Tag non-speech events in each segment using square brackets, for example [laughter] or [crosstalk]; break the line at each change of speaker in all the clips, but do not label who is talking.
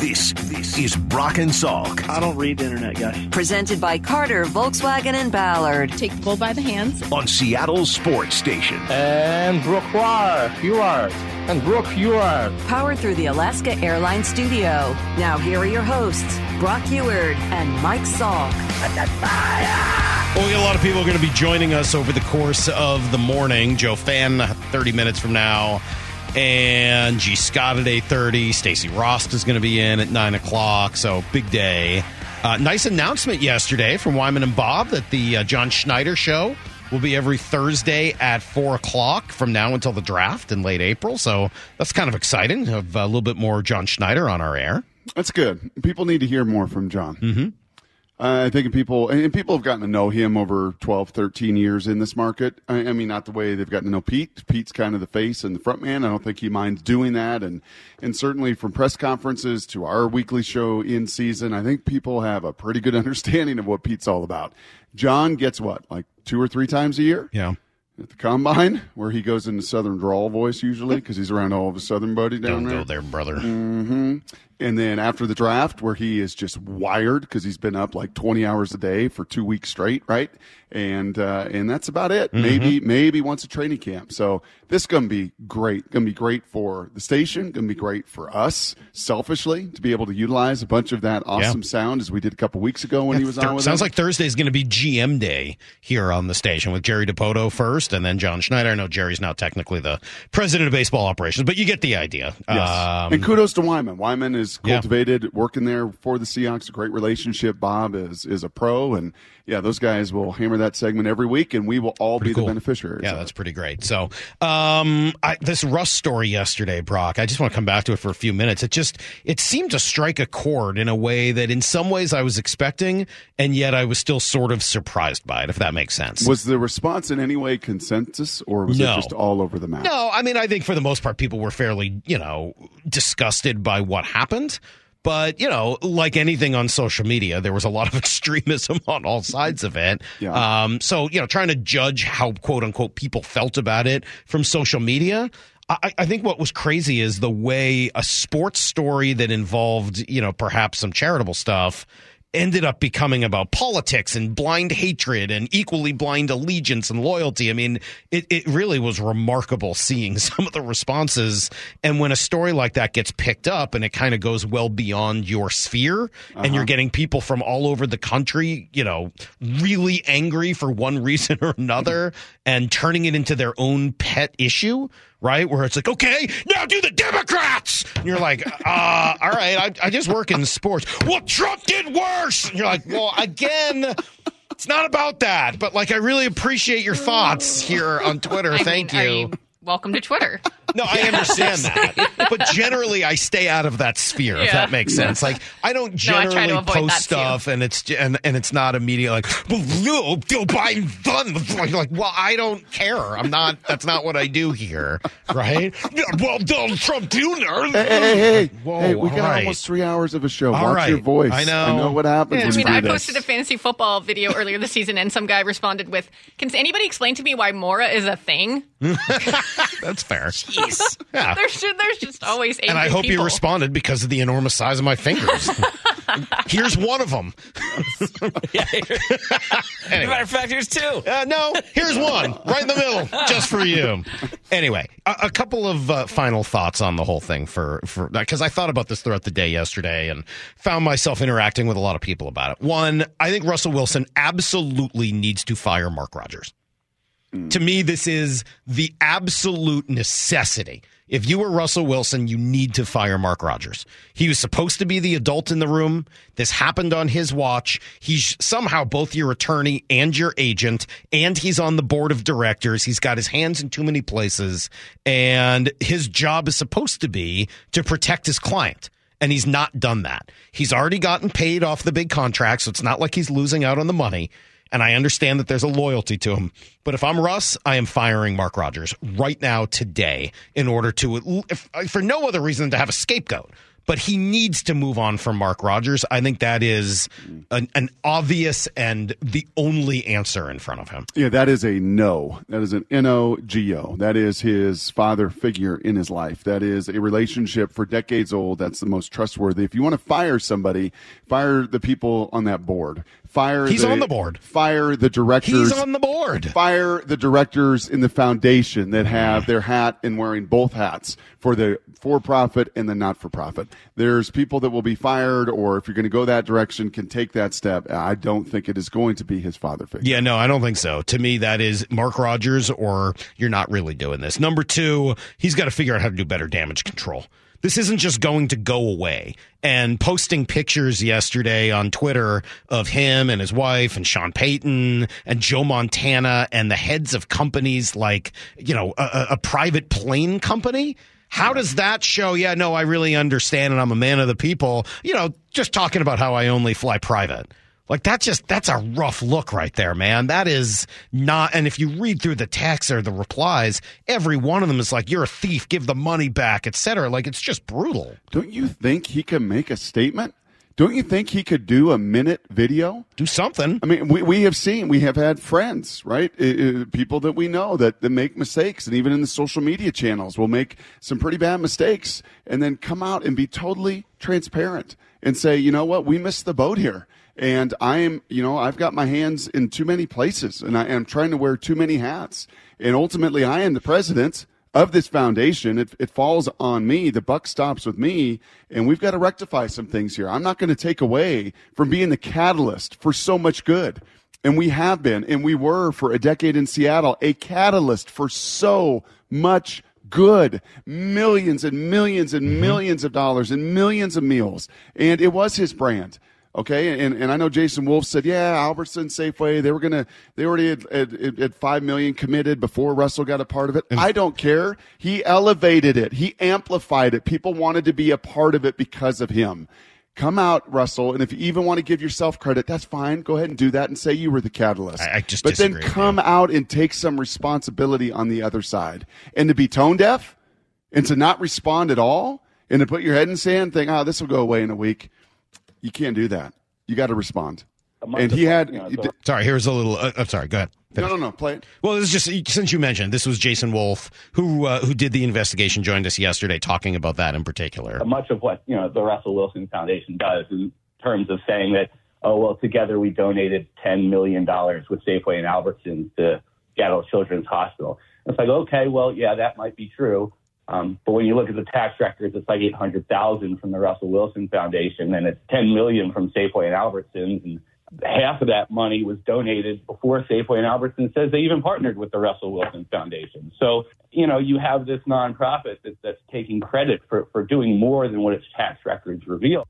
This this is Brock and Salk
I don't read the internet, guys.
Presented by Carter, Volkswagen, and Ballard.
Take the bull by the hands.
on Seattle sports station.
And Brooke are. And Brooke are.
Powered through the Alaska Airlines Studio. Now, here are your hosts, Brock Huard and Mike Salk.
Well, we got a lot of people going to be joining us over the course of the morning. Joe Fan, 30 minutes from now. And G. Scott at 8.30. Stacy Rost is going to be in at 9 o'clock. So, big day. Uh, nice announcement yesterday from Wyman and Bob that the uh, John Schneider show will be every Thursday at 4 o'clock from now until the draft in late April. So, that's kind of exciting. Have a little bit more John Schneider on our air.
That's good. People need to hear more from John. Mm-hmm. Uh, I think people and people have gotten to know him over 12, 13 years in this market. I, I mean, not the way they've gotten to know Pete. Pete's kind of the face and the front man. I don't think he minds doing that. And and certainly from press conferences to our weekly show in season, I think people have a pretty good [laughs] understanding of what Pete's all about. John gets what, like two or three times a year?
Yeah.
At the combine, where he goes into Southern drawl voice usually because he's around all of his Southern buddies down
Don't
there.
go there, brother.
And then after the draft, where he is just wired because he's been up like 20 hours a day for two weeks straight, right? And uh, and that's about it. Maybe maybe once a training camp. So this gonna be great. Gonna be great for the station. Gonna be great for us selfishly to be able to utilize a bunch of that awesome sound as we did a couple weeks ago when he was
Thur-
on with
sounds
him.
like Thursday is going to be GM day here on the station with Jerry Dipoto first, and then John Schneider. I know Jerry's now technically the president of baseball operations, but you get the idea.
Yes.
Um,
and kudos to Wyman. Wyman is
Yeah.
cultivated working there for the Seahawks. A great relationship. Bob is is a pro, and yeah, those guys will hammer that segment every week, and we will all be
cool.
the beneficiaries.
Yeah, that's pretty great. So, um, I, this Russ story yesterday, Brock. I just want to come back to it for a few minutes. It just it seemed to strike a chord in a way that, in some ways, I was expecting, and yet I was still sort of surprised by it. If that makes sense.
Was the response in any way consensus, or was
No.
it just all over the map?
No, I mean, I think for the most part, people were fairly, you know, disgusted by what happened. But, you know, like anything on social media, there was a lot of [laughs] extremism on all sides of it.
Yeah.
Um, so, you know, trying to judge how quote unquote people felt about it from social media. I, I think what was crazy is the way a sports story that involved, you know, perhaps some charitable stuff ended up becoming about politics and blind hatred and equally blind allegiance and loyalty. I mean, it, it really was remarkable seeing [laughs] some of the responses. And when a story like that gets picked up and it kind of goes well beyond your sphere and you're uh-huh. getting people from all over the country, you know, really angry for one [laughs] reason or another and turning it into their own pet issue right? Where it's like, okay, now do the Democrats. And you're like, [laughs] uh, all right, I, I just work in sports. Well, Trump did worse. And you're like, well, again, it's not about that. But like, I really appreciate your thoughts here on Twitter. Thank
mean,
you.
Welcome to Twitter. [laughs]
No, I understand that. But generally, I stay out of that sphere, if that makes sense. Like, I don't
No, I
generally post stuff and it's and, and it's not immediate like, well, no, Joe Biden done. Like, like, well, I don't care. I'm not, that's not what I do here, right? Well, Donald Trump Jr.
Hey, hey, hey, hey,
Whoa,
hey, we got
right.
almost three hours of a show.
All
Watch
right.
your voice.
I know.
I know what happens.
I
when
mean,
you
I
do
posted a
this.
fantasy football video earlier this season, and some guy responded with, "Can anybody explain to me why Mora is a thing?" [laughs] [laughs]
That's fair. Jeez. [laughs] Yeah.
There's just, there's just always angry
And I hope you responded because of the enormous size of my fingers. [laughs] Here's one of them. anyway.
Matter of fact, here's two.
Uh, no, here's one right in the middle, just for you. Anyway, a, a couple of uh, final thoughts on the whole thing for for because I thought about this throughout the day yesterday and found myself interacting with a lot of people about it. One, I think Russell Wilson absolutely needs to fire Mark Rogers. To me, this is the absolute necessity. If you were Russell Wilson, you need to fire Mark Rogers. He was supposed to be the adult in the room. This happened on his watch. He's somehow both your attorney and your agent, and he's on the board of directors. He's got his hands in too many places, and his job is supposed to be to protect his client and he's not done that. He's already gotten paid off the big contract, so it's not like he's losing out on the money. And I understand that there's a loyalty to him. But if I'm Russ, I am firing Mark Rogers right now, today, in order to, if, for no other reason than to have a scapegoat. but he needs to move on from Mark Rogers. I think that is an, an obvious and the only answer in front of him.
Yeah, that is a no. That is an N O G O. That is his father figure in his life. That is a relationship for decades old. That's the most trustworthy. If you want to fire somebody, fire the people on that board. Fire.
He's on the board.
Fire the directors.
He's on the board.
Fire the directors in the foundation that have their hat and wearing both hats for the for profit and the not for profit. There's people that will be fired, or if you're going to go that direction, can take that step. I don't think it is going to be his father figure.
Yeah, no, I don't think so. To me, that is Mark Rogers, or you're not really doing this. Number two, he's got to figure out how to do better damage control. This isn't just going to go away. And posting pictures yesterday on Twitter of him and his wife and Sean Payton and Joe Montana and the heads of companies like, you know, a, a private plane company. How does that show? Yeah, no, I really understand and I'm a man of the people. You know, just talking about how I only fly private. Like that just that's a rough look right there, man. That is not and if you read through the text or the replies, every one of them is like, You're a thief, give the money back, etc. Like it's just brutal.
Don't you think he can make a statement? Don't you think he could do a minute video?
Do something.
I mean, we, we have seen, we have had friends, right? Uh, uh, people that we know that, that make mistakes, and even in the social media channels will make some pretty bad mistakes and then come out and be totally transparent and say, you know what, we missed the boat here. And I am, you know, I've got my hands in too many places and I am trying to wear too many hats. And ultimately, I am the president of this foundation. It, it falls on me. The buck stops with me. And we've got to rectify some things here. I'm not going to take away from being the catalyst for so much good. And we have been, and we were for a decade in Seattle, a catalyst for so much good. Millions and millions and
Mm-hmm.
millions of dollars and millions of meals. And it was his brand. Okay, and, and I know Jason Wolf said, yeah, Albertson, Safeway, they were gonna, they already had, had, had five million committed before Russell got a part of it. I don't care. He elevated it. He amplified it. People wanted to be a part of it because of him. Come out, Russell, and if you even want to give yourself credit, that's fine. Go ahead and do that and say you were the catalyst.
I- I just
but then come out and take some responsibility on the other side. And to be tone deaf and to not respond at all and to put your head in sand, think, oh, this will go away in a week. You can't do that. You got to respond. And he had.
Sorry, here's a little. Uh, I'm sorry. Go ahead.
no, no, no. Play it.
Well, this is just since you mentioned this was Jason Wolf who uh, who did the investigation, joined us yesterday talking about that in particular.
much of what you know the Russell Wilson Foundation does in terms of saying that oh well together we donated ten million dollars with Safeway and Albertsons to Seattle Children's Hospital. It's like okay, well yeah that might be true, um, but when you look at the tax records, it's like eight hundred thousand from the Russell Wilson Foundation, and it's ten million from Safeway and Albertsons, and half of that money was donated before Safeway and Albertsons says they even partnered with the Russell Wilson Foundation. So, you know, you have this nonprofit that, that's taking credit for, for doing more than what its tax records reveal.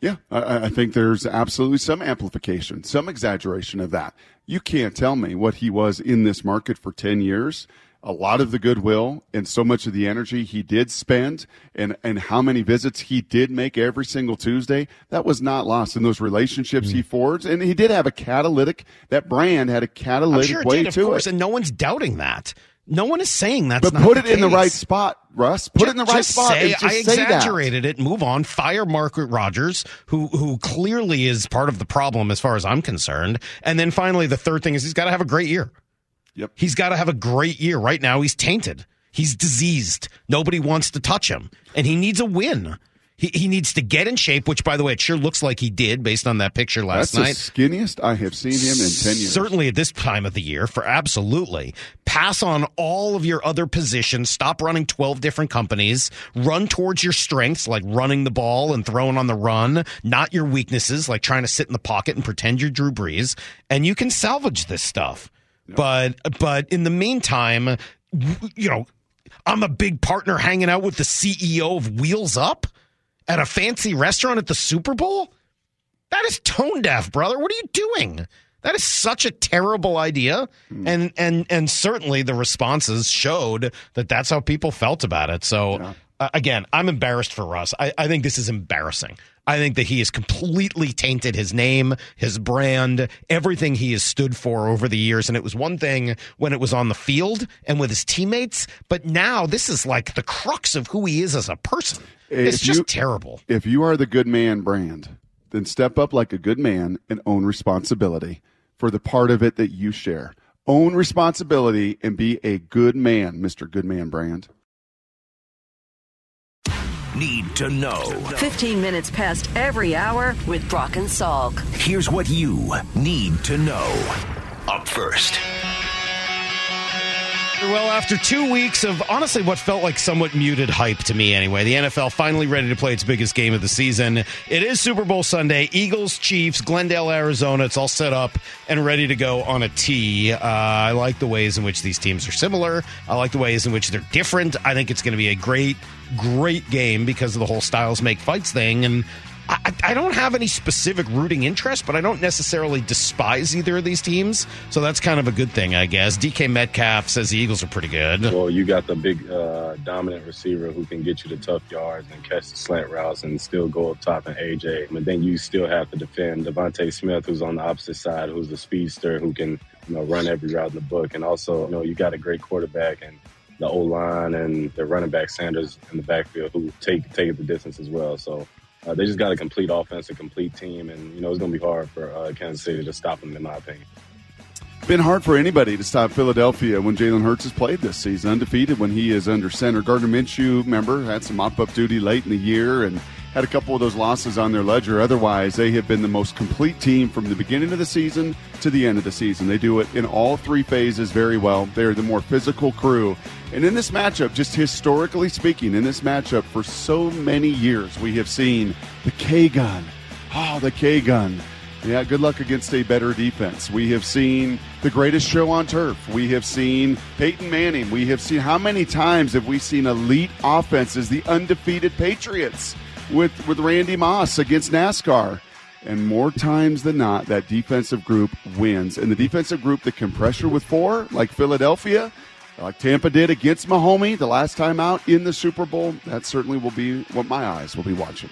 Yeah, I, I think there's absolutely some amplification, some exaggeration of that. You can't tell me what he was in this market for 10 years. A lot of the goodwill and so much of the energy he did spend and, and how many visits he did make every single Tuesday, that was not lost in those relationships he mm. forged. And he did have a catalytic, that brand had a catalytic
sure
way
did, of
to
course,
it.
and no one's doubting that. No one is saying that's
But
not
put it
the
in the right spot, Russ. Put it in the right
Just
spot.
Say,
just
I
say
exaggerated it. Move on. Fire Mark Rogers, who who clearly is part of the problem as far as I'm concerned. And then finally, the third thing is he's got to have a great year.
Yep.
He's got to have a great year. Right now, he's tainted. He's diseased. Nobody wants to touch him, and he needs a win. He, he needs to get in shape, which, by the way, it sure looks like he did based on that picture last
That's
night.
the skinniest I have seen him in 10 years.
Certainly at this time of the year, for absolutely. Pass on all of your other positions. Stop running 12 different companies. Run towards your strengths, like running the ball and throwing on the run, not your weaknesses, like trying to sit in the pocket and pretend you're Drew Brees. And you can salvage this stuff. But, but in the meantime, you know, I'm a big partner hanging out with the CEO of Wheels Up at a fancy restaurant at the Super Bowl. That is tone deaf, brother. What are you doing? That is such a terrible idea, and and and certainly the responses showed that that's how people felt about it. So uh, again, I'm embarrassed for Russ. I, I think this is embarrassing. I think that he has completely tainted his name, his brand, everything he has stood for over the years. And it was one thing when it was on the field and with his teammates, but now this is like the crux of who he is as a person. It's just
you-
terrible.
If you are the good man brand, then step up like a good man and own responsibility for the part of it that you share. Own responsibility and be a good man, Mr. Goodman Brand.
Need to know.
15 minutes past every hour with Brock and Salk.
Here's what you need to know. Up first.
Well, after two weeks of honestly what felt like somewhat muted hype to me anyway, the NFL finally ready to play its biggest game of the season. It is Super Bowl Sunday. Eagles, Chiefs, Glendale, Arizona. It's all set up and ready to go on a tee. Uh, I like the ways in which these teams are similar. I like the ways in which they're different. I think it's going to be a great, great game because of the whole styles make fights thing. And I, I don't have any specific rooting interest, but I don't necessarily despise either of these teams. So that's kind of a good thing, I guess. DK Metcalf says the Eagles are pretty good.
Well, you got the big uh, dominant receiver who can get you the tough yards and catch the slant routes and still go up top and AJ. But then you still have to defend DeVonta Smith, who's on the opposite side, who's the speedster who can you know run every route in the book. And also, you know, you got a great quarterback and the O line and the running back Sanders in the backfield who take take the distance as well. So. Uh, they just got a complete offense, a complete team, and you know it's going to be hard for uh, Kansas City to stop them, in my opinion.
Been hard for anybody to stop Philadelphia when Jalen Hurts has played this season. Undefeated when he is under center. Gardner Minshew, remember, had some mop up duty late in the year and had a couple of those losses on their ledger. Otherwise, they have been the most complete team from the beginning of the season to the end of the season. They do it in all three phases very well. They're the more physical crew. And in this matchup, just historically speaking, in this matchup for so many years, we have seen the K gun. Oh, ah, the K gun. Yeah, good luck against a better defense. We have seen the greatest show on turf. We have seen Peyton Manning. We have seen how many times have we seen elite offenses, the undefeated Patriots with with Randy Moss against NASCAR. And more times than not, that defensive group wins. And the defensive group that can pressure with four, like Philadelphia, like Tampa did against Mahomie the last time out in the Super Bowl, that certainly will be what my eyes will be watching.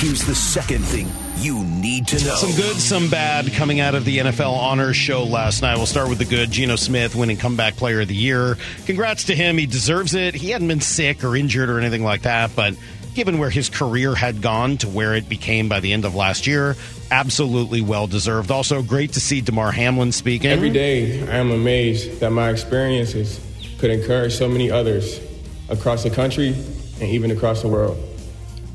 Here's the second thing you need to know.
Some good, some bad coming out of the NFL Honors Show last night. We'll start with the good. Geno Smith winning Comeback Player of the Year. Congrats to him. He deserves it. He hadn't been sick or injured or anything like that, but given where his career had gone to where it became by the end of last year, absolutely well deserved. Also, great to see Damar Hamlin speaking.
Every day, I am amazed that my experiences could encourage so many others across the country and even across the world.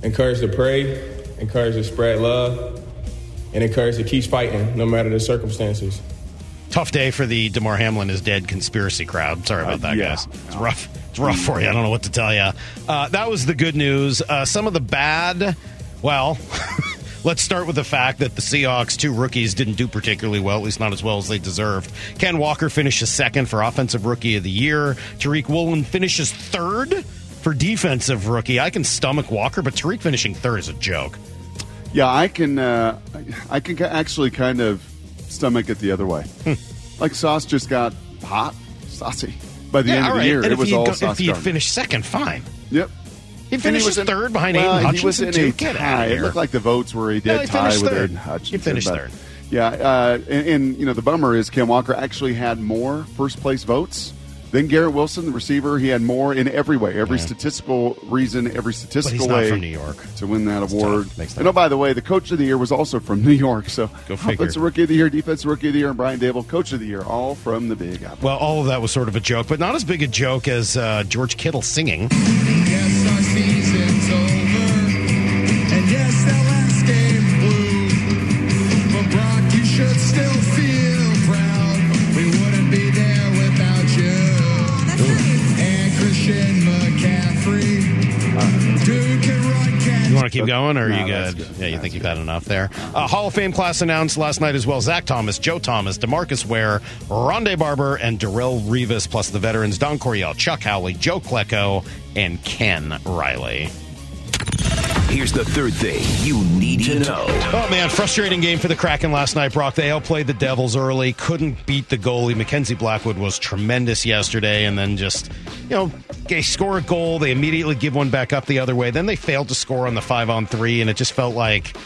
Encourage to pray, encourage to spread love, and encourage to keep fighting no matter the circumstances.
Tough day for the Damar Hamlin is dead conspiracy crowd. Sorry about that,
yeah.
guys. It's rough. It's rough for you. I don't know what to tell you. Uh, that was the good news. Uh, some of the bad, well, [laughs] let's start with the fact that the Seahawks, two rookies, didn't do particularly well, at least not as well as they deserved. Ken Walker finishes second for Offensive Rookie of the Year. Tariq Woolen finishes third for Defensive Rookie. I can stomach Walker, but Tariq finishing third is a joke.
Yeah, I can. Uh, I can actually kind of stomach it the other way.
Hmm.
like Sauce just got hot, saucy by the
yeah,
end of
right.
the year.
And
It was
he,
all
go,
Sauce
if he had finished second, fine.
Yep.
He
was in-
third behind
well,
Aidan
He was
Hutchinson,
in
too.
a tie. It looked like the votes were a
No,
dead
he
tie
finished
with
third.
Aidan Hutchinson.
He finished
but-
third.
Yeah, uh, and, and you know the bummer is Cam Walker actually had more first place votes than Garrett Wilson, the receiver. He had more in every way, every statistical reason, every statistical way
from New York.
to win that award.
tough. Makes that
And oh, by the way, the coach of the year was also from [laughs] New York. So
Go figure.
offensive rookie of the year, defensive rookie of the year, and Brian Daboll, coach of the year, all from the Big Apple.
Well, all of that was sort of a joke, but not as big a joke as uh, George Kittle singing. Keep going, or are you good?
good.
Yeah, you think you've had enough there. Uh, Hall of Fame class announced last night as well. Zach Thomas, Joe Thomas, Demarcus Ware, Rondé Barber, and Darrelle Revis, plus the veterans Don Coryell, Chuck Howley, Joe Klecko, and Ken Riley.
Here's the third thing you need to know.
Oh man, frustrating game for the Kraken last night, Brock. They outplayed the Devils early, couldn't beat the goalie. Mackenzie Blackwood was tremendous yesterday, and then just you know they score a goal, they immediately give one back up the other way. Then they failed to score on the five on three, and it just felt like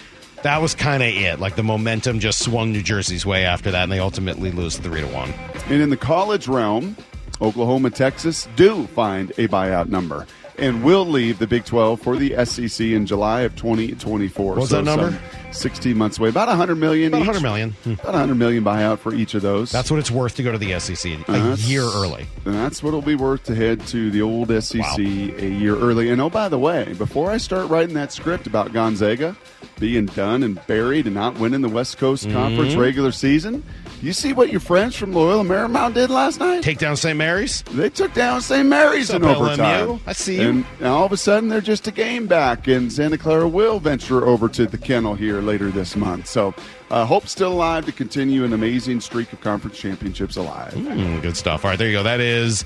that was kind of it. Like the momentum just swung New Jersey's way after that, and they ultimately lose three to one.
And in the college realm, Oklahoma, Texas do find a buyout number and will leave the Big 12 for the SEC in July of 2024.
What's that number?
16 months away. About 100 million
About
each.
100 million. Hmm.
About 100 million buyout for each of those.
That's what it's worth to go to the SEC a
That's-
year early.
That's what it'll be worth to head to the old SEC a year early. And oh, by the way, before I start writing that script about Gonzaga being done and buried and not winning the West Coast Conference
Mhm.
regular season, you see what your friends from Loyola Marymount did last night?
Take down St. Mary's?
They took down St. Mary's
What's
in overtime.
LMU? I see you.
And now all of a sudden, they're just a game back, and Santa Clara will venture over to the kennel here later this month. So, uh, hope still alive to continue an amazing streak of conference championships alive.
Mm, good stuff. All right, there you go. That is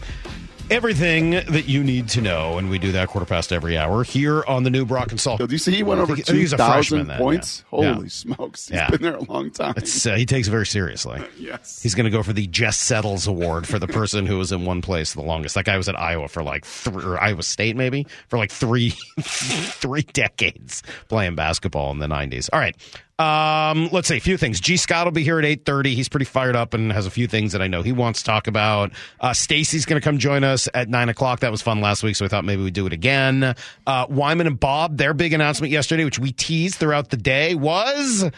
everything that you need to know, and we do that quarter past every hour here on the new Brock and Salk.
Do you see he went over
think- I think he's a freshman
2,000
then,
points?
yeah.
Holy
Yeah.
smokes. He's
Yeah.
been there a long time.
It's, uh, he takes it very seriously. [laughs]
Yes.
He's going to go for the Jess Settles Award for the person who was in one place the longest. That guy was at Iowa for like three, or Iowa State maybe for like three, [laughs] three decades playing basketball in the '90s. All right, um, let's see a few things. G. Scott will be here at eight thirty. He's pretty fired up and has a few things that I know he wants to talk about. Uh, Stacy's going to come join us at nine o'clock. That was fun last week, so I thought maybe we'd do it again. Uh, Wyman and Bob, their big announcement yesterday, which we teased throughout the day, was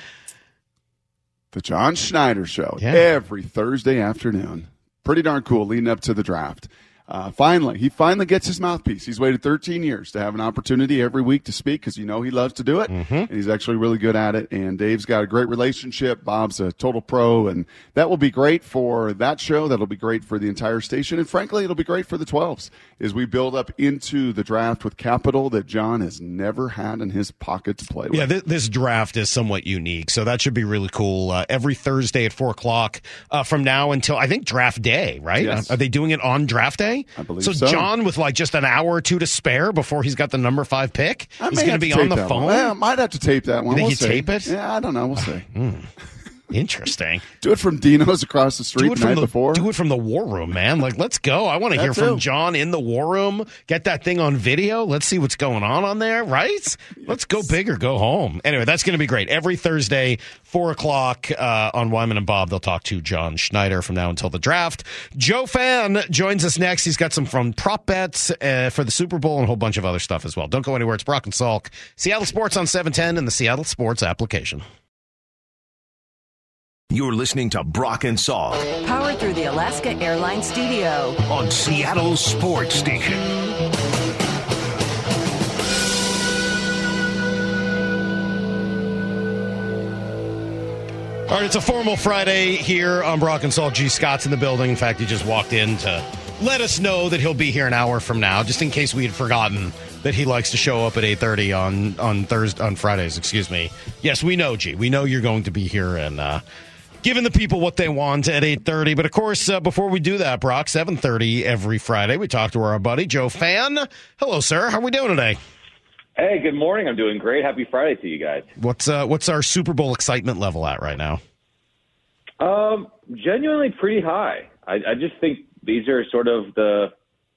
The John Schneider Show
Yeah.
every Thursday afternoon. Pretty darn cool leading up to the draft. Uh, finally, he finally gets his mouthpiece. He's waited 13 years to have an opportunity every week to speak because you know he loves to do it, and he's actually really good at it. And Dave's got a great relationship. Bob's a total pro, and that will be great for that show. That'll be great for the entire station, and frankly, it'll be great for the 12s as we build up into the draft with capital that John has never had in his pocket to play with.
Yeah, th- this draft is somewhat unique, so that should be really cool. Uh, every Thursday at four o'clock uh, from now until I think draft day, right?
Yes.
Are they doing it on draft day?
I believe
so.
so.
John, with like just an hour or two to spare before he's got the number five pick,
I
he's going to be on the phone.
One. I might have to tape that one.
think
We'll
you
see.
tape it?
Yeah, I don't know. We'll ah, see. Hmm.
Interesting.
Do it from Dino's across the street
Do it
the
from
night
the
before.
do it from the war room, man. Like, let's go. I want to hear from. John in the war room. Get that thing on video. Let's see what's going on on there. Right? Let's go big or go home. Anyway, that's going to be great. Every Thursday, four o'clock uh, on Wyman and Bob. They'll talk to John Schneider from now until the draft. Joe Fan joins us next. He's got some from prop bets uh, for the Super Bowl and a whole bunch of other stuff as well. Don't go anywhere. It's Brock and Salk, Seattle Sports on seven ten and the Seattle Sports application.
You're listening to Brock and Salk
Powered through the Alaska Airlines Studio.
on Seattle Sports Station.
All right, it's a formal Friday here on Brock and Salk. G. Scott's in the building. In fact, he just walked in to let us know that he'll be here an hour from now, just in case we had forgotten that he likes to show up at eight thirty on on Thursday on Fridays. Excuse me. Yes, we know, G. We know you're going to be here and uh, giving the people what they want at eight thirty. But of course, uh, before we do that, Brock, seven thirty every Friday, we talk to our buddy Joe Fan. Hello, sir. How are we doing today?
Hey, good morning. I'm doing great. Happy Friday to you guys.
What's uh, what's our Super Bowl excitement level at right now?
Um, genuinely pretty high. I, I just think these are sort of the,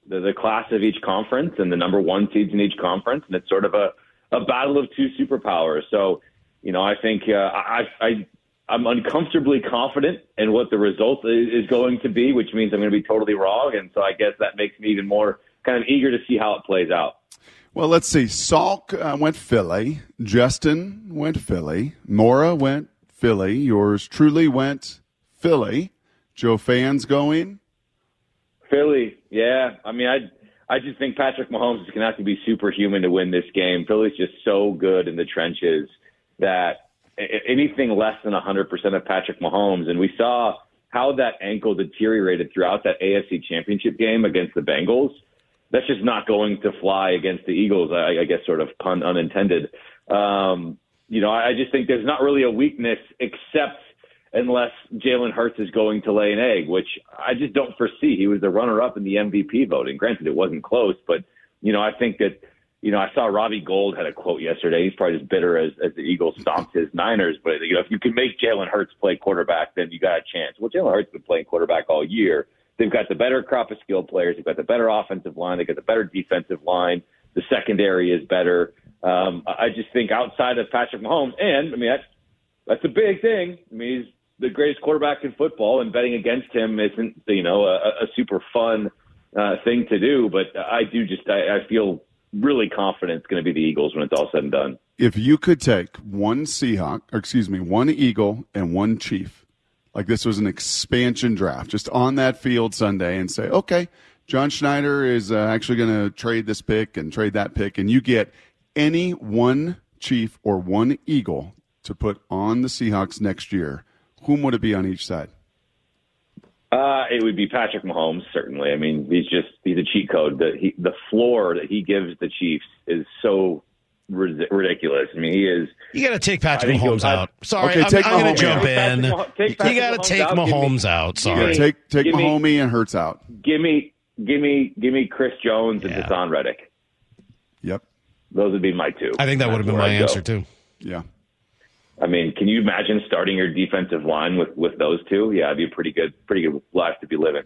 the the class of each conference and the number one seeds in each conference, and it's sort of a a battle of two superpowers. So, you know, I think uh, I I I'm uncomfortably confident in what the result is, going to be, which means I'm going to be totally wrong, and so I guess that makes me even more kind of eager to see how it plays out.
Well, let's see. Salk uh, went Philly. Justin went Philly. Mora went Philly. Yours truly went Philly. Joe Fans going.
Philly, yeah. I mean, I I just think Patrick Mahomes is going to have to be superhuman to win this game. Philly's just so good in the trenches that anything less than 100% of Patrick Mahomes, and we saw how that ankle deteriorated throughout that AFC Championship game against the Bengals. That's just not going to fly against the Eagles. I, I guess, sort of pun unintended. Um, you know, I I just think there's not really a weakness except unless Jalen Hurts is going to lay an egg, which I just don't foresee. He was the runner up in the MVP voting. Granted, it wasn't close, but you know, I think that you know, I saw Robbie Gould had a quote yesterday. He's probably as bitter as, as the Eagles stomped his Niners. But you know, if you can make Jalen Hurts play quarterback, then you got a chance. Well, Jalen Hurts been playing quarterback all year. They've got the better crop of skilled players. They've got the better offensive line. They've got the better defensive line. The secondary is better. Um, I just think outside of Patrick Mahomes, and I mean that's that's a big thing. I mean he's the greatest quarterback in football, and betting against him isn't you know a, a super fun uh, thing to do. But I do just I, I feel really confident it's going to be the Eagles when it's all said and done.
If you could take one Seahawk, or excuse me, one Eagle and one Chief, like this was an expansion draft, just on that field Sunday, and say, okay, John Schneider is uh, actually going to trade this pick and trade that pick, and you get any one Chief or one Eagle to put on the Seahawks next year, whom would it be on each side?
Uh, it would be Patrick Mahomes, certainly. I mean, he's just he's a cheat code. The he, the floor that he gives the Chiefs is so rid- ridiculous. I mean, he is.
You got to take Patrick
think he'll-
Mahomes out. Sorry,
Okay,
I'm,
take
I'm going to jump
out.
in.
Take Patrick take
you got to
Mahomes
take
out. Give me-
Mahomes out.
Yeah,
Sorry.
take take
Give me-
Mahomey and Hurts out.
Give me, give me, give me Chris Jones and
Yeah.
Haason Reddick.
Yep.
Those would be my two.
I think that would have been my
I'd go.
answer too.
Yeah.
I mean, can you imagine starting your defensive line with with those two? Yeah, it'd be a pretty good, pretty good life to be living.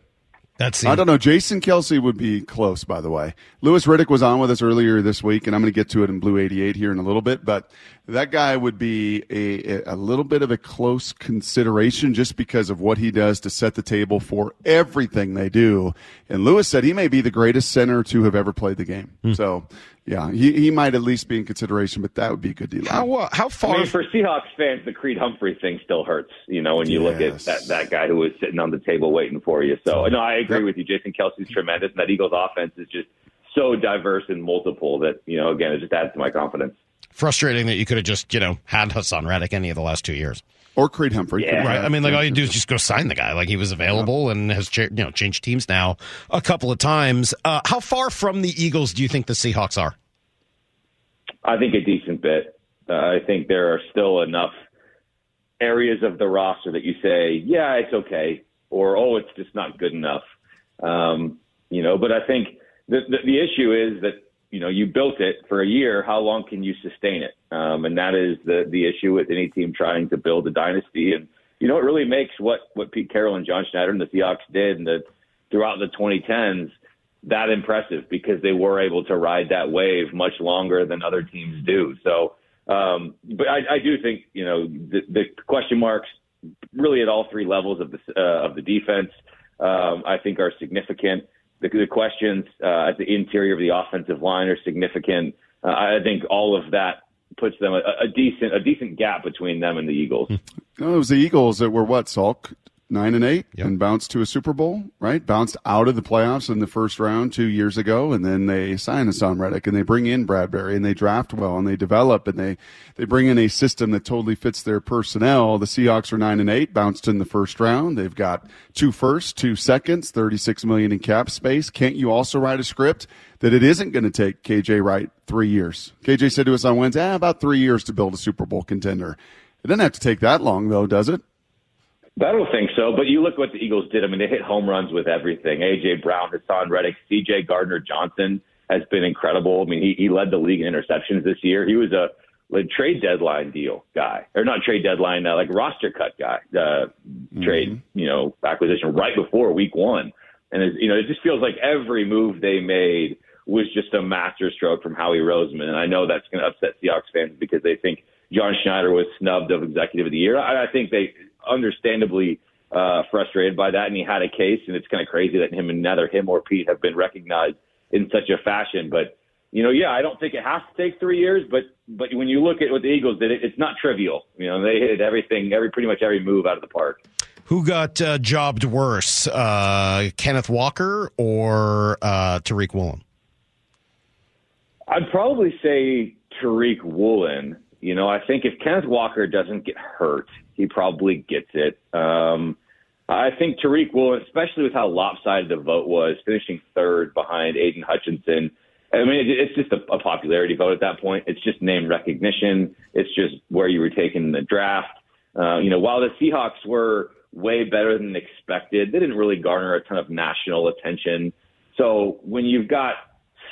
That's
I don't know. Jason Kelce would be close, by the way. Louis Riddick was on with us earlier this week, and I'm going to get to it in Blue 88 here in a little bit. But that guy would be a, a little bit of a close consideration just because of what he does to set the table for everything they do. And Louis said he may be the greatest center to have ever played the game. So, yeah, he, he might at least be in consideration, but that would be a good deal.
How uh, how
I
far?
mean, for Seahawks fans, the Creed Humphrey thing still hurts. You know, when you look at that that guy who was sitting on the table waiting for you. So, no, I agree with you. Jason Kelce's tremendous, and that Eagles offense is just so diverse and multiple that you know, again, it just adds to my confidence.
Frustrating that you could have just you know had Haason Reddick any of the last two years.
Or Creed Humphrey.
Yeah.
Right. I mean, like all you do is just go sign the guy. Like he was available and has cha- you know changed teams now a couple of times. Uh, how far from the Eagles do you think the Seahawks are?
I think a decent bit. Uh, I think there are still enough areas of the roster that you say, yeah, it's okay, or oh, it's just not good enough. Um, you know, but I think the, the the issue is that you know you built it for a year. How long can you sustain it? Um, and that is the the issue with any team trying to build a dynasty. And you know, it really makes what what Pete Carroll and John Schneider and the Seahawks did and the throughout the 2010s that impressive because they were able to ride that wave much longer than other teams do. So, um, but I, I do think you know the, the question marks really at all three levels of the uh, of the defense. Um, I think are significant. The, the questions uh, at the interior of the offensive line are significant. Uh, I think all of that puts them a, a decent a decent gap between them and the Eagles.
No, it was the Eagles that were what, Salk? Nine and eight and bounced to a Super Bowl, right? Bounced out of the playoffs in the first round two years ago, and then they sign Haason Reddick and they bring in Bradberry and they draft well and they develop and they they bring in a system that totally fits their personnel. The Seahawks are nine and eight, bounced in the first round. They've got two firsts, two seconds, thirty six million in cap space. Can't you also write a script that it isn't going to take KJ Wright three years? KJ said to us on Wednesday, ah, about three years to build a Super Bowl contender. It doesn't have to take that long, though, does it?
I don't think so, but you look what the Eagles did. I mean, they hit home runs with everything. AJ Brown, Haason Reddick, CJ Gardner Johnson has been incredible. I mean, he, he led the league in interceptions this year. He was a like, trade deadline deal guy, or not trade deadline, uh, like roster cut guy, uh, trade, you know, acquisition right before week one. And, you know, it just feels like every move they made was just a masterstroke from Howie Roseman. And I know that's going to upset Seahawks fans because they think John Schneider was snubbed of Executive of the Year. I, I think they understandably uh, frustrated by that, and he had a case, and it's kind of crazy that him and neither him or Pete have been recognized in such a fashion. But you know, yeah, I don't think it has to take three years, but but when you look at what the Eagles did, it, it's not trivial. You know, they hit everything, every pretty much every move out of the park.
Who got uh, jobbed worse, uh, Kenneth Walker or uh, Tariq Woolen?
I'd probably say Tariq Woolen. You know, I think if Kenneth Walker doesn't get hurt, he probably gets it. Um, I think Tariq will, especially with how lopsided the vote was, finishing third behind Aidan Hutchinson. I mean, it's just a, a popularity vote at that point. It's just name recognition. It's just where you were taken in the draft. Uh, you know, while the Seahawks were way better than expected, they didn't really garner a ton of national attention. So when you've got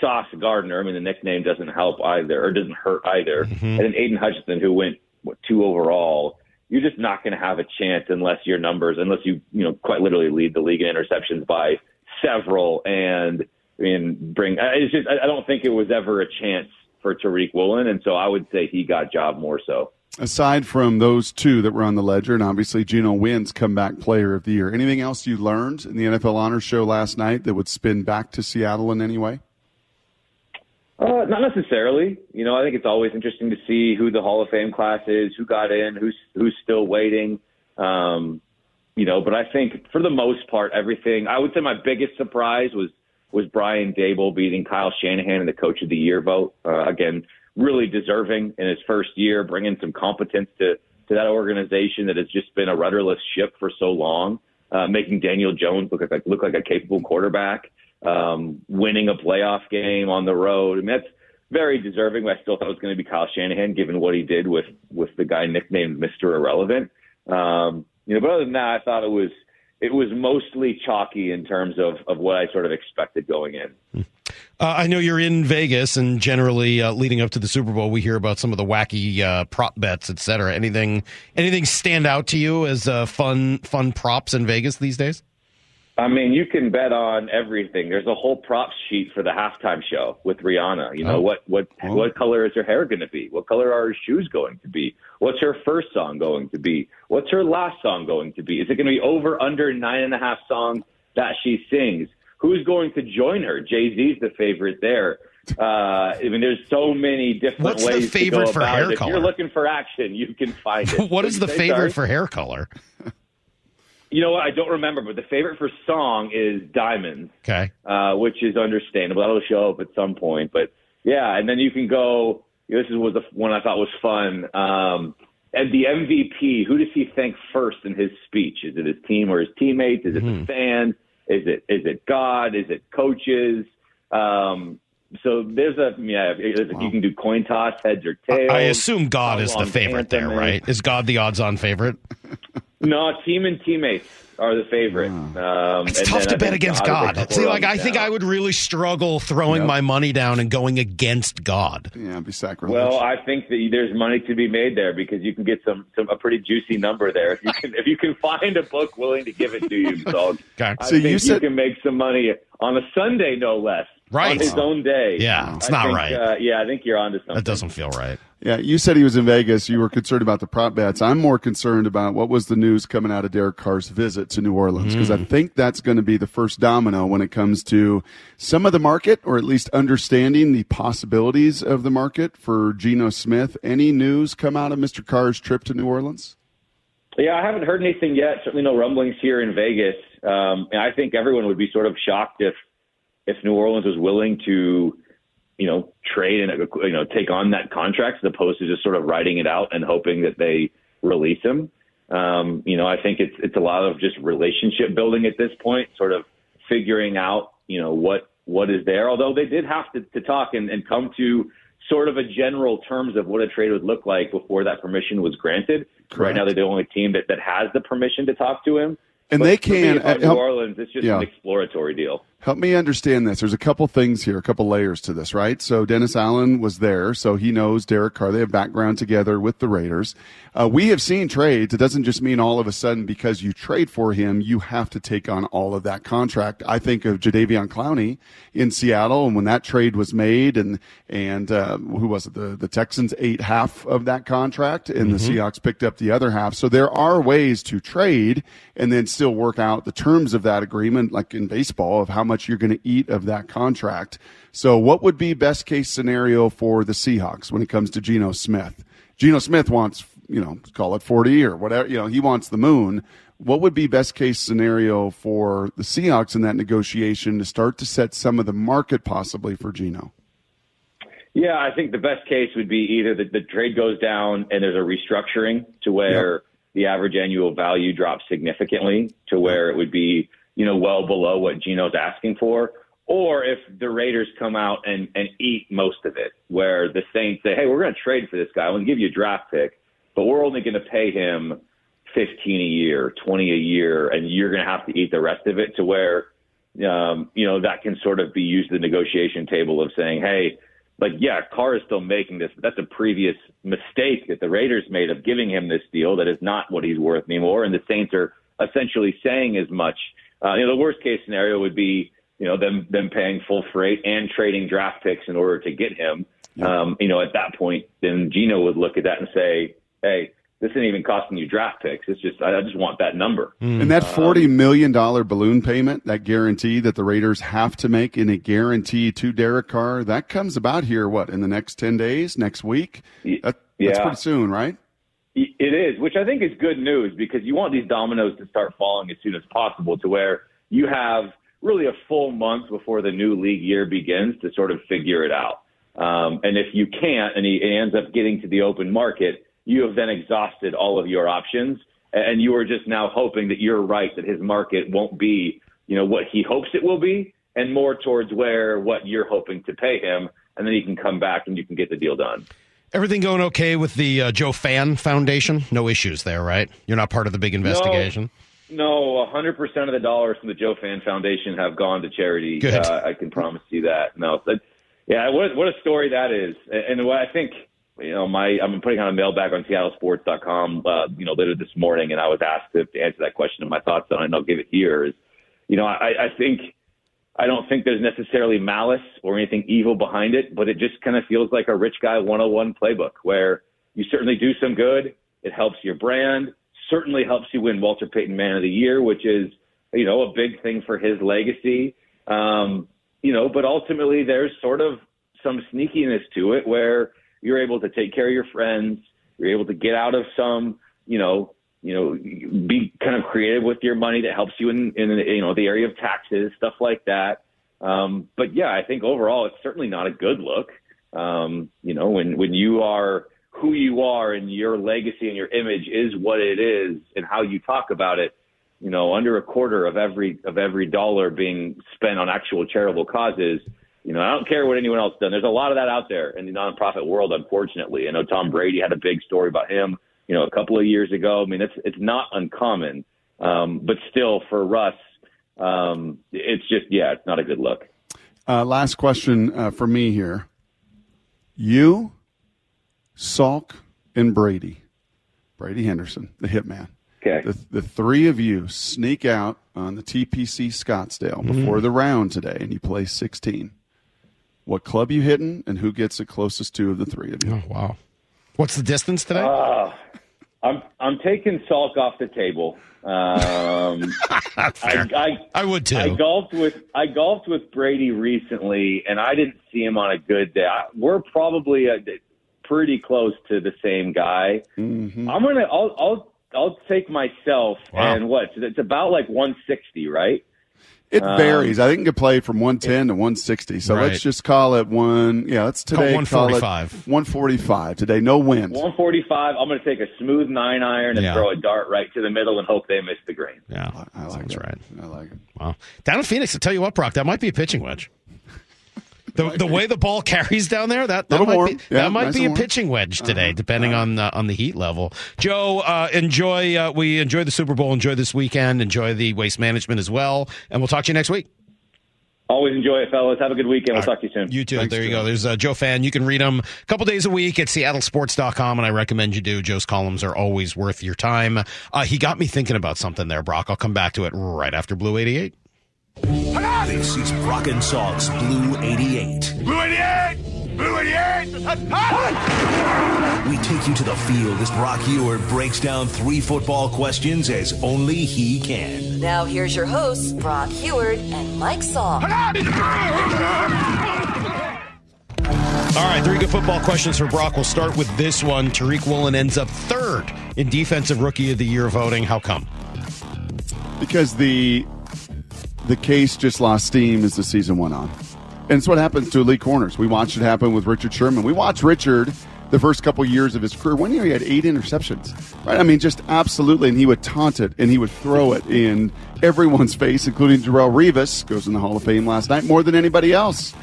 Sauce Gardner. I mean, the nickname doesn't help either, or doesn't hurt either. Mm-hmm. And then Aidan Hutchinson, who went what, two overall. You're just not going to have a chance unless your numbers, unless you you know quite literally lead the league in interceptions by several, and I mean bring. It's just I don't think it was ever a chance for Tariq Woolen, and so I would say he got job more so.
Aside from those two that were on the ledger, and obviously Geno wins comeback player of the year, anything else you learned in the NFL Honors Show last night that would spin back to Seattle in any way?
Uh, not necessarily. You know, I think it's always interesting to see who the Hall of Fame class is, who got in, who's who's still waiting. Um, you know, but I think for the most part, everything. I would say my biggest surprise was was Brian Daboll beating Kyle Shanahan in the Coach of the Year vote. Uh, again, really deserving in his first year, bringing some competence to to that organization that has just been a rudderless ship for so long, uh, making Daniel Jones look like look like a capable quarterback, um, winning a playoff game on the road. I mean, that's very deserving. I still thought it was going to be Kyle Shanahan, given what he did with with the guy nicknamed Mister Irrelevant. Um, you know, but other than that, I thought it was it was mostly chalky in terms of of what I sort of expected going in.
Uh, I know you're in Vegas, and generally uh, leading up to the Super Bowl, we hear about some of the wacky uh, prop bets, et cetera. Anything, anything stand out to you as uh, fun, fun props in Vegas these days?
I mean, you can bet on everything. There's a whole props sheet for the halftime show with Rihanna. You know
Oh.
what what
Oh.
what color is her hair going to be? What color are her shoes going to be? What's her first song going to be? What's her last song going to be? Is it going to be over under nine and a half songs that she sings? Who's going to join her? Jay Z's the favorite there. Uh, I mean, there's so many different
What's the favorite
to go
for
about
hair
it. If you're looking for action, you can find [laughs] it.
what is the favorite
sorry?
for hair color? [laughs]
You know what? I don't remember, but the favorite for song is Diamonds
Okay.
uh, which is understandable. That'll show up at some point. But yeah, and then you can go. This is was the one I thought was fun. Um, and the MVP, who does he thank first in his speech? Is it his team or his teammates? Is it
Mm-hmm.
the fans? Is it is it God? Is it coaches? Um, so there's a yeah. You can do coin toss, heads or tails.
I assume God is the favorite there, right? Is God the odds-on favorite?
No, team and teammates are the favorite. Um,
It's
and
tough to
I
bet against
is a
God. See, like I
runs
think
down.
I would really struggle throwing
Yep.
my money down and going against God.
Yeah, it'd be sacrilege.
Well, I think that there's money to be made there because you can get some, some a pretty juicy number there. If you can, if you can find a book willing to give it to you, [laughs] so
Okay.
I
So
think
you
you, can make some money on a Sunday, no less.
Right.
on his own day.
Yeah, it's
I
not
think,
right.
Uh, yeah, I think you're onto something.
That doesn't feel right.
Yeah, you said he was in Vegas. You were concerned about the prop bets. I'm more concerned about what was the news coming out of Derek Carr's visit to New Orleans because I think that's going to be the first domino when it comes to some of the market, or at least understanding the possibilities of the market for Geno Smith. Any news come out of Mr. Carr's trip to New Orleans?
Yeah, I haven't heard anything yet. Certainly no rumblings here in Vegas. Um, and I think everyone would be sort of shocked if if New Orleans was willing to, you know, trade and you know take on that contract as opposed to just sort of writing it out and hoping that they release him. Um, you know, I think it's it's a lot of just relationship building at this point, sort of figuring out, you know, what what is there. Although they did have to, to talk and, and come to sort of a general terms of what a trade would look like before that permission was granted. Right now, they're the only team that, that has the permission to talk to him.
And
But
they
me,
can, uh,
New Orleans. It's just
yeah.
an exploratory deal.
Help me understand this. There's a couple things here, a couple layers to this, right? So Dennis Allen was there, so he knows Derek Carr. They have background together with the Raiders. Uh, we have seen trades. It doesn't just mean all of a sudden because you trade for him, you have to take on all of that contract. I think of Jadeveon Clowney in Seattle, and when that trade was made, and and uh, who was it? The the Texans ate half of that contract, and the Seahawks picked up the other half. So there are ways to trade and then still work out the terms of that agreement, like in baseball, of how much you're going to eat of that contract. So, what would be best case scenario for the Seahawks when it comes to Geno Smith? Geno Smith wants, you know, call it 40 or whatever, you know, he wants the moon. What would be best case scenario for the Seahawks in that negotiation to start to set some of the market possibly for Geno?
Yeah, I think the best case would be either the, the trade goes down and there's a restructuring to where the average annual value drops significantly to where it would be, you know, well below what Geno's asking for. Or if the Raiders come out and, and eat most of it, where the Saints say, hey, we're going to trade for this guy. To give you a draft pick, but we're only going to pay him 15 a year, 20 a year, and you're going to have to eat the rest of it to where um, you know, that can sort of be used the negotiation table of saying, hey, like, yeah, Carr is still making this, but that's a previous mistake that the Raiders made of giving him this deal that is not what he's worth anymore. And the Saints are essentially saying as much. Uh, you know, the worst case scenario would be, you know, them them paying full freight and trading draft picks in order to get him. Um, you know, at that point, then Geno would look at that and say, hey, this isn't even costing you draft picks. It's just I I just want that number.
And that forty million dollar balloon payment, that guarantee that the Raiders have to make in a guarantee to Derek Carr, that comes about here. What in the next ten days, next week? That, That's
yeah.
pretty soon, right?
It is, which I think is good news because you want these dominoes to start falling as soon as possible to where you have really a full month before the new league year begins to sort of figure it out. Um, and if you can't and he ends up getting to the open market, you have then exhausted all of your options and you are just now hoping that you're right that his market won't be, you know, what he hopes it will be and more towards where what you're hoping to pay him. And then he can come back and you can get the deal done.
Everything going okay with the uh, Joe Fan Foundation? No issues there, right? You're not part of the big investigation.
No, 100% of the dollars from the Joe Fan Foundation have gone to charity.
Good.
Uh, I can promise you that. No, but yeah, what what a story that is. And what I think, you know, my I'm putting on a mail back on SeattleSports.com, uh, you know, later this morning, and I was asked to, to answer that question and my thoughts on it, and I'll give it here. Is, you know, I, I think I don't think there's necessarily malice or anything evil behind it, but it just kind of feels like a rich guy 101 playbook where you certainly do some good. It helps your brand, certainly helps you win Walter Payton Man of the Year, which is, you know, a big thing for his legacy. Um, you know, but ultimately there's sort of some sneakiness to it where you're able to take care of your friends. You're able to get out of some, you know, you know, be kind of creative with your money that helps you in, in you know, the area of taxes, stuff like that. Um, but yeah, I think overall it's certainly not a good look. Um, you know, when, when you are who you are and your legacy and your image is what it is and how you talk about it, you know, under a quarter of every, of every dollar being spent on actual charitable causes, you know, I don't care what anyone else done. There's a lot of that out there in the nonprofit world, unfortunately. I know Tom Brady had a big story about him, you know, a couple of years ago. I mean, it's it's not uncommon, um, but still for Russ, um, it's just yeah, it's not a good look.
Uh, last question uh, for me here. You, Salk, and Brady, Brady Henderson, the hitman.
Okay.
The, the three of you sneak out on the TPC Scottsdale before the round today, and you play 16. What club you hitting, and who gets the closest two of the three of you?
Oh, wow. What's the distance today?
Uh, I'm I'm taking Salk off the table. Um, [laughs] I, I
I would too.
I golfed with I golfed with Brady recently, and I didn't see him on a good day. I- We're probably a, pretty close to the same guy.
Mm-hmm.
I'm gonna I'll I'll I'll take myself
Wow.
and what? It's about like 160, right?
It
Um,
varies. I think it can play from 110 to 160. So
Right.
let's just call it one. Yeah, let's
Call it
today
145.
it 145 today. No wind.
145. I'm gonna take a smooth nine iron and
Yeah.
throw a dart right to the middle and hope they miss the green.
Yeah,
I like
sounds
it.
right.
I like it.
Wow. Down in Phoenix, I'll tell you what, Brock, that might be a pitching wedge. The, the way the ball [laughs] carries down there, that, that might
warm.
be
Yeah,
that might
nice
be
and
a
warm. Uh-huh.
pitching wedge today, depending on uh, on the heat level. Joe, uh, enjoy. Uh, we enjoy the Super Bowl. Enjoy this weekend. Enjoy the waste management as well. And we'll talk to you next week.
Always enjoy it, fellas. Have a good weekend. We'll talk to you soon.
You too.
Thanks,
there you
Joe.
go. There's uh, Joe Fan. You can read him a couple days a week at seattlesports.com, and I recommend you do. Joe's columns are always worth your time. Uh, he got me thinking about something there, Brock. I'll come back to it right after Blue 88.
This is Brock and Salk's Blue 88.
Blue 88! Blue 88!
We take you to the field as Brock Huard breaks down three football questions as only he can.
Now here's your hosts, Brock Huard and Mike Salk.
All right, three good football questions for Brock. We'll start with this one. Tariq Woolen ends up third in Defensive Rookie of the Year voting. How come?
because the the case just lost steam as the season went on. And it's what happens to elite corners. We watched it happen with Richard Sherman. We watched Richard the first couple years of his career. One year he had eight interceptions. Right? I mean, just absolutely. And he would taunt it and he would throw it in everyone's face, including Darrelle Revis, goes in the Hall of Fame last night, more than anybody else.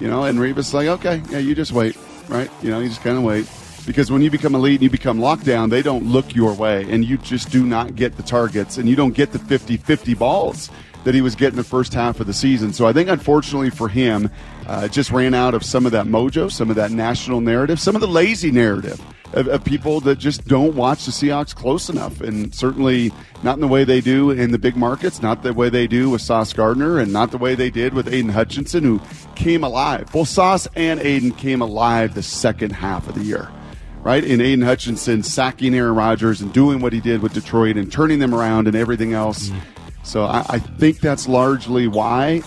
You know, and Revis like, okay, yeah, you just wait, right? You know, you just kind of wait. Because when you become elite and you become lockdown, they don't look your way, and you just do not get the targets, and you don't get the 50 50 balls that he was getting the first half of the season. So I think, unfortunately for him, uh, just ran out of some of that mojo, some of that national narrative, some of the lazy narrative of, of people that just don't watch the Seahawks close enough, and certainly not in the way they do in the big markets, not the way they do with Sauce Gardner, and not the way they did with Aidan Hutchinson, who came alive. Both Sauce and Aidan came alive the second half of the year right? In Aidan Hutchinson sacking Aaron Rodgers and doing what he did with Detroit and turning them around and everything else. So I, I think that's largely why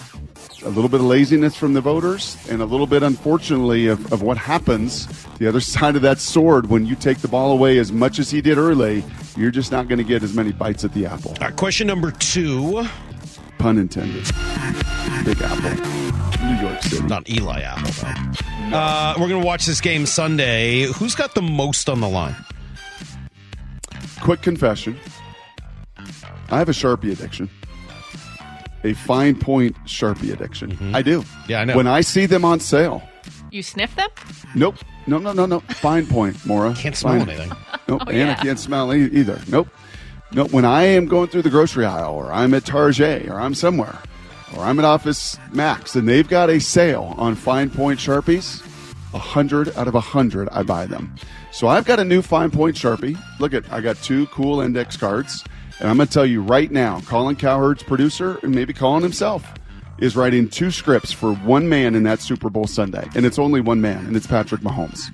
a little bit of laziness from the voters and a little bit, unfortunately, of, of what happens the other [laughs] side of that sword when you take the ball away as much as he did early. You're just not going to get as many bites at the apple.
All right, question number two.
Pun intended. Big Apple, New York City.
Not Eli Apple, though. Uh, we're going to watch this game Sunday. Who's got the most on the line?
Quick confession I have a Sharpie addiction. A fine point Sharpie addiction. I do.
Mm-hmm. Yeah, I know.
When I see them on sale,
You sniff them?
nope. No, no, no, no. Fine point, Mora.
Can't smell
Fine-
anything.
Nope.
Oh,
and
yeah.
I can't smell e- either. Nope. Nope. When I am going through the grocery aisle, or I'm at Target, or I'm somewhere, or I'm at Office Max, and they've got a sale on fine point Sharpies, a hundred out of a hundred, I buy them. So I've got a new fine point Sharpie. Look at, I got two cool index cards, and I'm going to tell you right now, Colin Cowherd's producer, and maybe Colin himself, is writing two scripts for one man in that Super Bowl Sunday, and it's only one man, and it's Patrick Mahomes.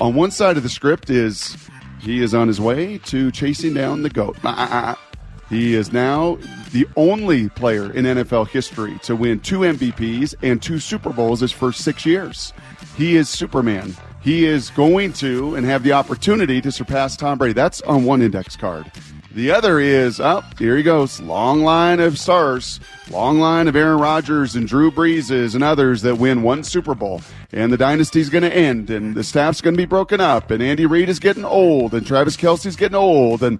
On one side of the script is he is on his way to chasing down the goat. Ah, ah, ah. He is now the only player in NFL history to win two MVPs and two Super Bowls his first six years. He is Superman. He is going to and have the opportunity to surpass Tom Brady. That's on one index card. The other is, oh, here he goes. Long line of stars, long line of Aaron Rodgers and Drew Breeses and others that win one Super Bowl. And the dynasty's going to end, and the staff's going to be broken up, and Andy Reid is getting old, and Travis Kelce's getting old, and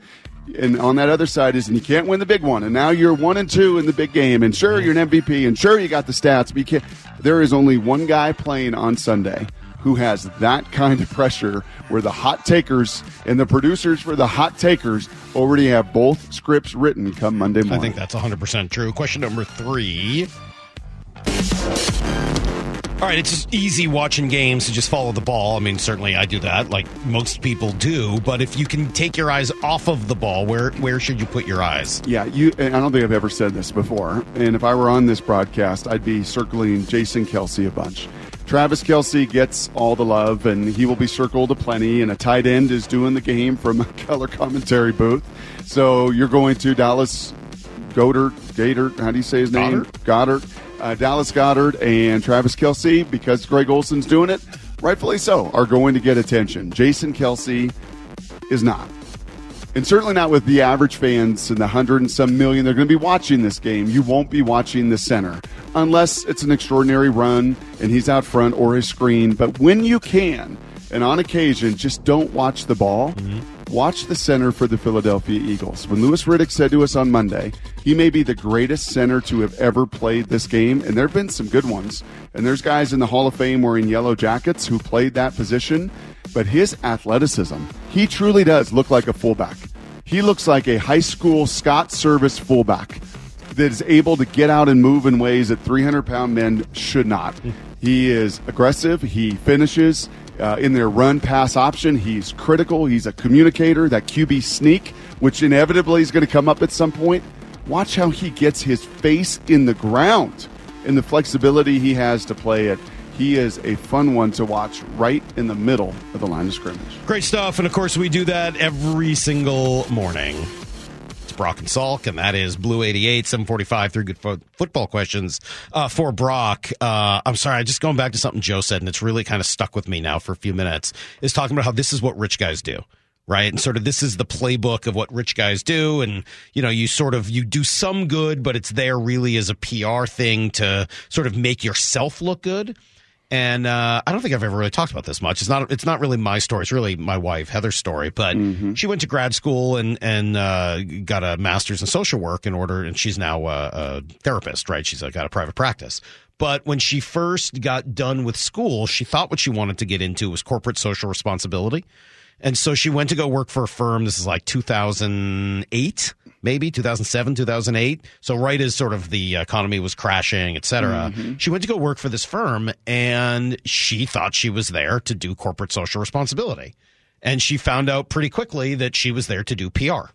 and on that other side is, and you can't win the big one, and now you're one and two in the big game, and sure you're an MVP, and sure you got the stats, but. There is only one guy playing on Sunday who has that kind of pressure where the hot takers and the producers for the hot takers already have both scripts written come Monday morning.
I think that's 100% true. Question number three. All right, it's just easy watching games to just follow the ball. I mean, certainly I do that, like most people do. But if you can take your eyes off of the ball, where where should you put your eyes?
Yeah, you. And I don't think I've ever said this before. And if I were on this broadcast, I'd be circling Jason Kelce a bunch. Travis Kelce gets all the love, and he will be circled a plenty. And a tight end is doing the game from a [laughs] color commentary booth. So you're going to Dallas Goedert, Gator. How do you say his name? Goedert. Uh, Dallas Goedert and Travis Kelce, because Greg Olsen's doing it, rightfully so, are going to get attention. Jason Kelce is not. And certainly not with the average fans and the hundred and some million they're going to be watching this game. You won't be watching the center unless it's an extraordinary run and he's out front or his screen. But when you can, and on occasion, just don't watch the ball. Mm-hmm. Watch the center for the Philadelphia Eagles. When Louis Riddick said to us on Monday, he may be the greatest center to have ever played this game, and there have been some good ones. And there's guys in the Hall of Fame wearing yellow jackets who played that position, but his athleticism, he truly does look like a fullback. He looks like a high school Scott Service fullback that is able to get out and move in ways that 300 pound men should not. He is aggressive. He finishes uh, in their run pass option. He's critical. He's a communicator. That QB sneak, which inevitably is going to come up at some point. Watch how he gets his face in the ground and the flexibility he has to play it. He is a fun one to watch right in the middle of the line of scrimmage.
Great stuff. And of course, we do that every single morning. It's Brock and Salk, and that is Blue 88, 745, three good fo- football questions uh, for Brock. Uh, I'm sorry, I just going back to something Joe said, and it's really kind of stuck with me now for a few minutes, is talking about how this is what rich guys do. Right. And sort of this is the playbook of what rich guys do. And, you know, you sort of, you do some good, but it's there really as a PR thing to sort of make yourself look good. And uh, I don't think I've ever really talked about this much. It's not. It's not really my story. It's really my wife Heather's story. But she went to grad school and and uh, got a master's in social work in order, and she's now a, a therapist. Right? She's uh, got a private practice. But when she first got done with school, she thought what she wanted to get into was corporate social responsibility. And so she went to go work for a firm. This is like 2008. Maybe 2007, 2008. So right as sort of the economy was crashing, et cetera, mm-hmm. she went to go work for this firm and she thought she was there to do corporate social responsibility. And she found out pretty quickly that she was there to do PR.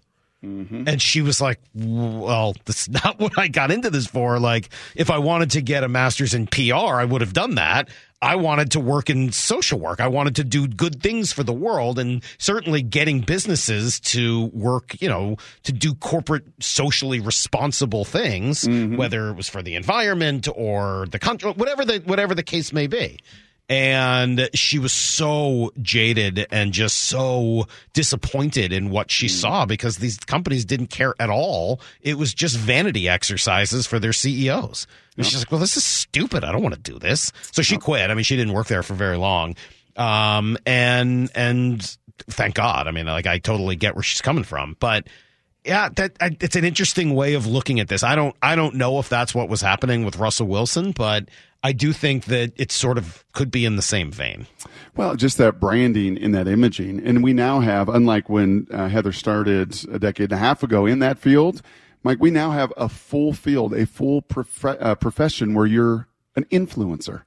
Mm-hmm. And she was like, well, that's [laughs] not what I got into this for. Like, if I wanted to get a master's in PR, I would have done that. I wanted to work in social work. I wanted to do good things for the world and certainly getting businesses to work, you know, to do corporate socially responsible things, mm-hmm. whether it was for the environment or the country, whatever the, whatever the case may be and she was so jaded and just so disappointed in what she saw because these companies didn't care at all. It was just vanity exercises for their CEOs. And she's like, "Well, this is stupid. I don't want to do this." So she quit. I mean, she didn't work there for very long. Um, and and thank God. I mean, like I totally get where she's coming from, but yeah, that I, it's an interesting way of looking at this. I don't I don't know if that's what was happening with Russell Wilson, but I do think that it sort of could be in the same vein.
Well, just that branding and that imaging. And we now have, unlike when uh, Heather started a decade and a half ago in that field, Mike, we now have a full field, a full prof- uh, profession where you're an influencer.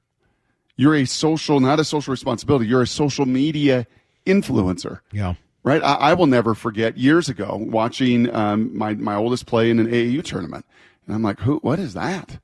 You're a social, not a social responsibility, you're a social media influencer.
Yeah.
Right. I, I will never forget years ago watching um, my, my oldest play in an AAU tournament. And I'm like, who, what is that?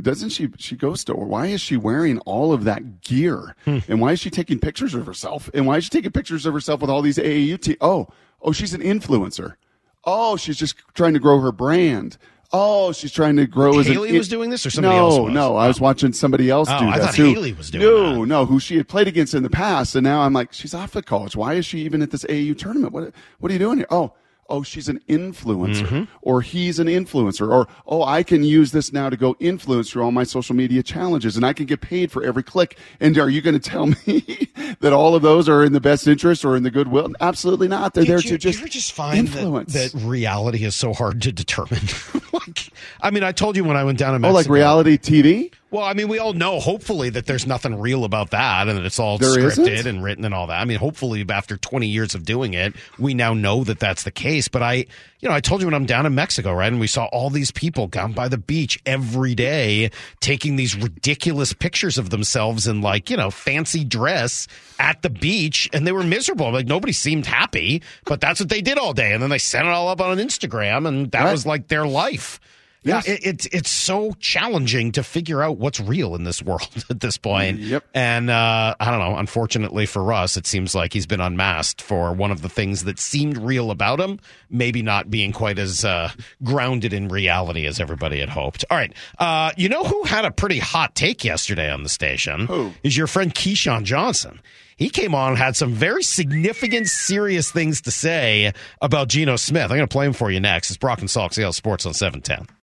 Doesn't she, she goes to, why is she wearing all of that gear? Hmm. And why is she taking pictures of herself? And why is she taking pictures of herself with all these AAU te- Oh, oh, she's an influencer. Oh, she's just trying to grow her brand. Oh, she's trying to grow as an
Haley was doing this or somebody
no,
else was?
No, I was oh. watching somebody else
Oh,
do
I
that.
thought
who-
Haley was doing it.
No, no, who she had played against in the past, and now I'm like, she's off at college. Why is she even at this AAU tournament? What What are you doing here? Oh. Oh, she's an influencer,
Mm-hmm.
or he's an influencer, or oh, I can use this now to go influence through all my social media challenges, and I can get paid for every click. And are you going to tell me [laughs] that all of those are in the best interest or in the goodwill? Absolutely not. They're
Did
there
you,
to just
you just find
influence.
that, that reality is so hard to determine? [laughs] like, I mean, I told you when I went down to
oh,
Mexico.
like reality TV.
Well, I mean, we all know, hopefully, that there's nothing real about that and that it's all
There
scripted
isn't?
and written and all that. I mean, hopefully, after 20 years of doing it, we now know that that's the case. But I, you know, I told you when I'm down in Mexico, right? And we saw all these people down by the beach every day taking these ridiculous pictures of themselves in like, you know, fancy dress at the beach and they were miserable. Like nobody seemed happy, but that's what they did all day. And then they sent it all up on Instagram and that
Right.
was like their life.
Yes.
Yeah, it, it's it's so challenging to figure out what's real in this [laughs] world at this point.
Yep.
And uh, I don't know. Unfortunately for us, it seems like he's been unmasked for one of the things that seemed real about him, maybe not being quite as uh, grounded in reality as everybody had hoped. All right, uh, you know who had a pretty hot take yesterday on the station?
Who?
is your friend Keyshawn Johnson? He came on and had some very significant, serious things to say about Geno Smith. I'm going to play him for you next. It's Brock and Salk, Seattle Sports on 710.